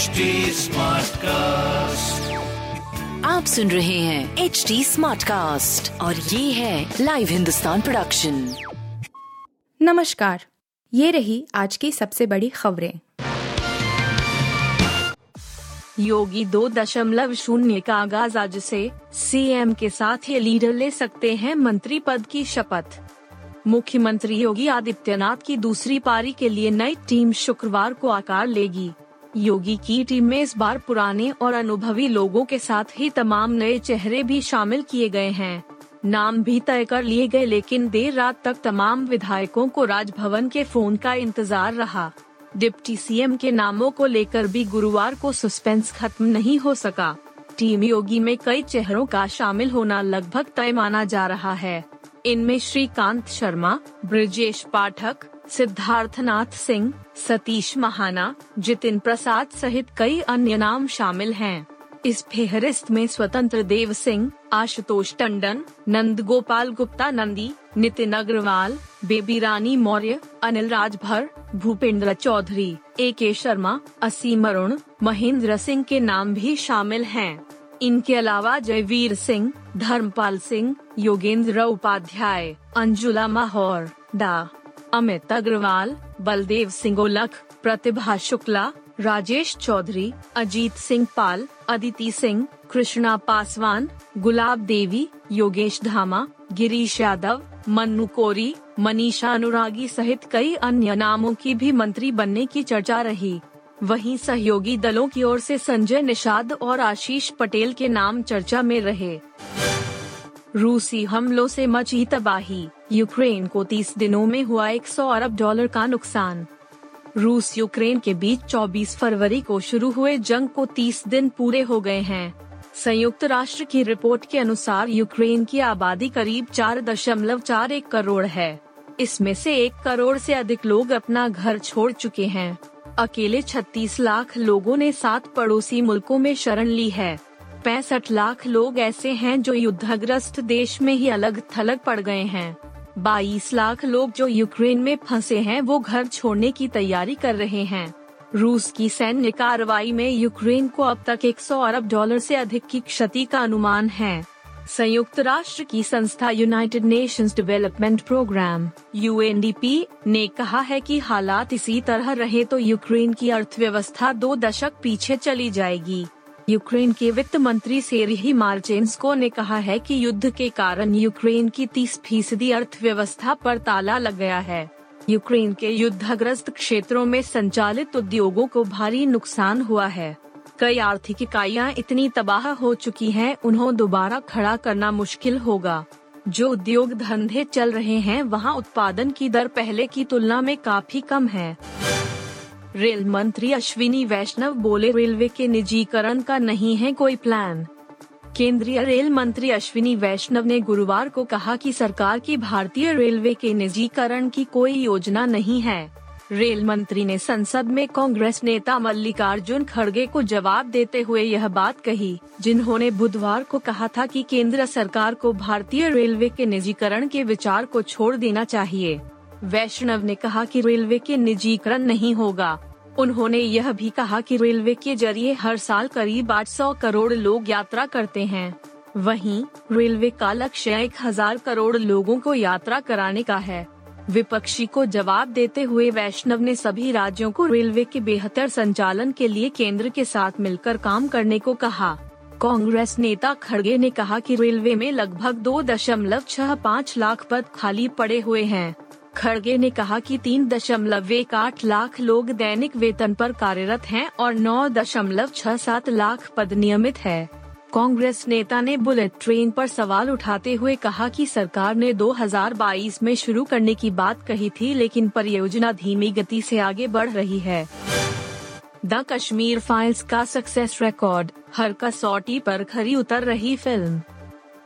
HD cast आप सुन रहे हैं एच डी स्मार्ट कास्ट और ये है लाइव हिंदुस्तान प्रोडक्शन नमस्कार ये रही आज की सबसे बड़ी खबरें। योगी दो दशमलव शून्य का आगाज़ आज से सीएम के साथ ये लीडर ले सकते हैं मंत्री पद की शपथ। मुख्यमंत्री योगी आदित्यनाथ की दूसरी पारी के लिए नई टीम शुक्रवार को आकार लेगी। योगी की टीम में इस बार पुराने और अनुभवी लोगों के साथ ही तमाम नए चेहरे भी शामिल किए गए हैं। नाम भी तय कर लिए गए, लेकिन देर रात तक तमाम विधायकों को राजभवन के फ़ोन का इंतज़ार रहा। डिप्टी सीएम के नामों को लेकर भी गुरुवार को सस्पेंस खत्म नहीं हो सका। टीम योगी में कई चेहरों का शामिल होना लगभग तय माना जा रहा है। इनमें श्रीकांत शर्मा, ब्रजेश पाठक सिद्धार्थनाथ सिंह, सतीश महाना, जितिन प्रसाद सहित कई अन्य नाम शामिल हैं इस फेहरिस्त में स्वतंत्र देव सिंह, आशुतोष टंडन, नंद गोपाल गुप्ता नंदी, नितिन अग्रवाल, बेबी रानी मौर्य, अनिल राजभर, भूपेंद्र चौधरी ए के शर्मा, असीम अरुण, महेंद्र सिंह के नाम भी शामिल हैं। इनके अलावा जयवीर सिंह, धर्मपाल सिंह, योगेंद्र उपाध्याय, अंजुला माहौर, डा अमित अग्रवाल, बलदेव सिंह ओलख प्रतिभा शुक्ला, राजेश चौधरी, अजीत सिंह पाल, अदिति सिंह, कृष्णा पासवान, गुलाब देवी, योगेश धामा, गिरीश यादव, मन्नू कोरी, मनीषा अनुरागी सहित कई अन्य नामों की भी मंत्री बनने की चर्चा रही। वहीं सहयोगी दलों की ओर से संजय निषाद और आशीष पटेल के नाम चर्चा में रहे। रूसी हमलों से मची तबाही। यूक्रेन को 30 दिनों में हुआ 100 अरब डॉलर का नुकसान। रूस यूक्रेन के बीच 24 फरवरी को शुरू हुए जंग को 30 दिन पूरे हो गए हैं। संयुक्त राष्ट्र की रिपोर्ट के अनुसार यूक्रेन की आबादी करीब चार दशमलव चार एक करोड़ है। इसमें से एक करोड़ से अधिक लोग अपना घर छोड़ चुके हैं। अकेले 36 लाख लोगों ने सात पड़ोसी मुल्कों में शरण ली है। पैंसठ लाख लोग ऐसे हैं जो युद्धग्रस्त देश में ही अलग थलग पड़ गए हैं। 22 लाख लोग जो यूक्रेन में फंसे हैं, वो घर छोड़ने की तैयारी कर रहे हैं। रूस की सैन्य कार्रवाई में यूक्रेन को अब तक 100 अरब डॉलर से अधिक की क्षति का अनुमान है। संयुक्त राष्ट्र की संस्था United Nations Development Programme UNDP ने कहा है कि हालात इसी तरह रहे तो यूक्रेन की अर्थव्यवस्था दो दशक पीछे चली जाएगी। यूक्रेन के वित्त मंत्री सेरिही मार्चेंस्को ने कहा है कि युद्ध के कारण यूक्रेन की 30 फ़ीसदी अर्थव्यवस्था पर ताला लग गया है। यूक्रेन के युद्धग्रस्त क्षेत्रों में संचालित उद्योगों को भारी नुकसान हुआ है। कई आर्थिक इकाइयाँ इतनी तबाह हो चुकी हैं, उन्हें दोबारा खड़ा करना मुश्किल होगा। जो उद्योग धंधे चल रहे हैं वहाँ उत्पादन की दर पहले की तुलना में काफ़ी कम है। रेल मंत्री अश्विनी वैष्णव बोले, रेलवे के निजीकरण का नहीं है कोई प्लान केंद्रीय रेल मंत्री अश्विनी वैष्णव ने गुरुवार को कहा कि सरकार की भारतीय रेलवे के निजीकरण की कोई योजना नहीं है। रेल मंत्री ने संसद में कांग्रेस नेता मल्लिकार्जुन खड़गे को जवाब देते हुए यह बात कही, जिन्होंने बुधवार को कहा था कि केंद्र सरकार को भारतीय रेलवे के निजीकरण के विचार को छोड़ देना चाहिए। वैष्णव ने कहा कि रेलवे के निजीकरण नहीं होगा। उन्होंने यह भी कहा कि रेलवे के ज़रिए हर साल करीब 800 करोड़ लोग यात्रा करते हैं। वहीं, रेलवे का लक्ष्य एक हज़ार करोड़ लोगों को यात्रा कराने का है। विपक्षी को जवाब देते हुए वैष्णव ने सभी राज्यों को रेलवे के बेहतर संचालन के लिए केंद्र के साथ मिलकर काम करने को कहा। कांग्रेस नेता खड़गे ने कहा कि रेलवे में लगभग दो दशमलव छह पाँच लाख पद खाली पड़े हुए हैं। खड़गे ने कहा कि तीन दशमलव एक आठ लाख लोग दैनिक वेतन पर कार्यरत हैं और नौ दशमलव छह सात लाख पद नियमित है। कांग्रेस नेता ने बुलेट ट्रेन पर सवाल उठाते हुए कहा कि सरकार ने 2022 में शुरू करने की बात कही थी, लेकिन परियोजना धीमी गति से आगे बढ़ रही है। द कश्मीर फाइल्स का सक्सेस रिकॉर्ड, हर कसौटी पर खरी उतर रही फ़िल्म।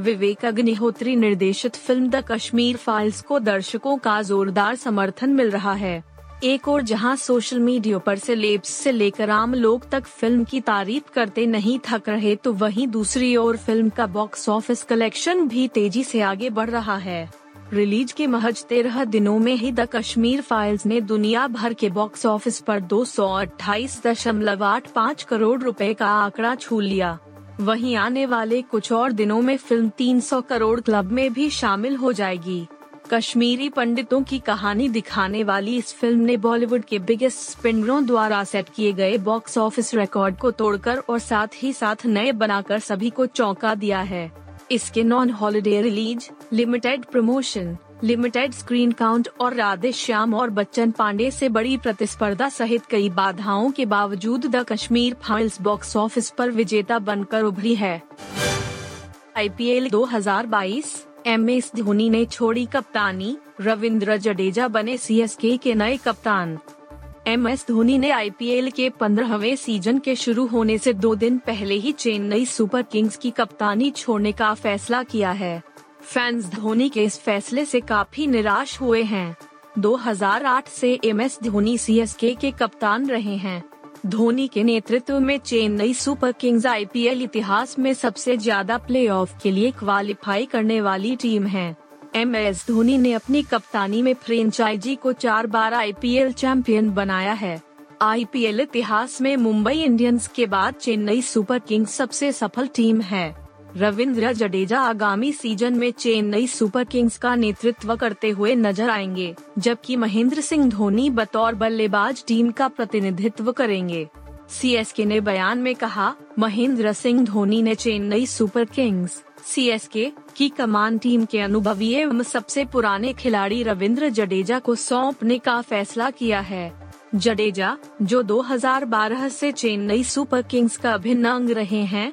विवेक अग्निहोत्री निर्देशित फ़िल्म द कश्मीर फाइल्स को दर्शकों का जोरदार समर्थन मिल रहा है। एक और जहाँ सोशल मीडिया पर से लेब्स से लेकर आम लोग तक फ़िल्म की तारीफ़ करते नहीं थक रहे तो वहीं दूसरी ओर फ़िल्म का बॉक्स ऑफ़िस कलेक्शन भी तेज़ी से आगे बढ़ रहा है। रिलीज़ के महज तेरह दिनों में ही द कश्मीर फाइल्स ने दुनिया भर के बॉक्स ऑफ़िस पर दो करोड़ रुपए का आंकड़ा छू लिया। वहीं आने वाले कुछ और दिनों में फ़िल्म 300 करोड़ क्लब में भी शामिल हो जाएगी। कश्मीरी पंडितों की कहानी दिखाने वाली इस फ़िल्म ने बॉलीवुड के बिगेस्ट स्पिनरों द्वारा सेट किए गए बॉक्स ऑफ़िस रिकॉर्ड को तोड़कर और साथ ही साथ नए बनाकर सभी को चौंका दिया है। इसके non holiday release limited promotion limited screen count और राधे श्याम और बच्चन पांडे से बड़ी प्रतिस्पर्धा सहित कई बाधाओं के बावजूद the Kashmir Files box office पर विजेता बनकर उभरी है। आईपीएल 2022 एम एस धोनी ने छोड़ी कप्तानी, रविंद्र जडेजा बने सीएसके के नए कप्तान। एम एस धोनी ने आईपीएल के पंद्रहवे सीज़न के शुरू होने से दो दिन पहले ही चेन्नई सुपर किंग्स की कप्तानी छोड़ने का फैसला किया है। फैंस धोनी के इस फैसले से काफ़ी निराश हुए हैं। 2008 से एम एस धोनी सीएसके के कप्तान रहे हैं। धोनी के नेतृत्व में चेन्नई सुपर किंग्स आईपीएल इतिहास में सबसे ज़्यादा प्लेऑफ के लिए क्वालिफाई करने वाली टीम है। एम एस धोनी ने अपनी कप्तानी में फ्रेंचाइजी को चार बार आईपीएल चैंपियन बनाया है। आईपीएल इतिहास में मुंबई इंडियंस के बाद चेन्नई सुपर किंग्स सबसे सफल टीम है। रविंद्र जडेजा आगामी सीज़न में चेन्नई सुपर किंग्स का नेतृत्व करते हुए नज़र आएँगे, जबकि महेंद्र सिंह धोनी बतौर बल्लेबाज टीम का प्रतिनिधित्व करेंगे। सीएसके ने बयान में कहा, महेंद्र सिंह धोनी ने चेन्नई सुपर किंग्स, सीएसके की कमान टीम के अनुभवी एवं सबसे पुराने खिलाड़ी रविंद्र जडेजा को सौंपने का फैसला किया है। जडेजा, जो 2012 से चेन्नई सुपर किंग्स का अभिन्न अंग रहे हैं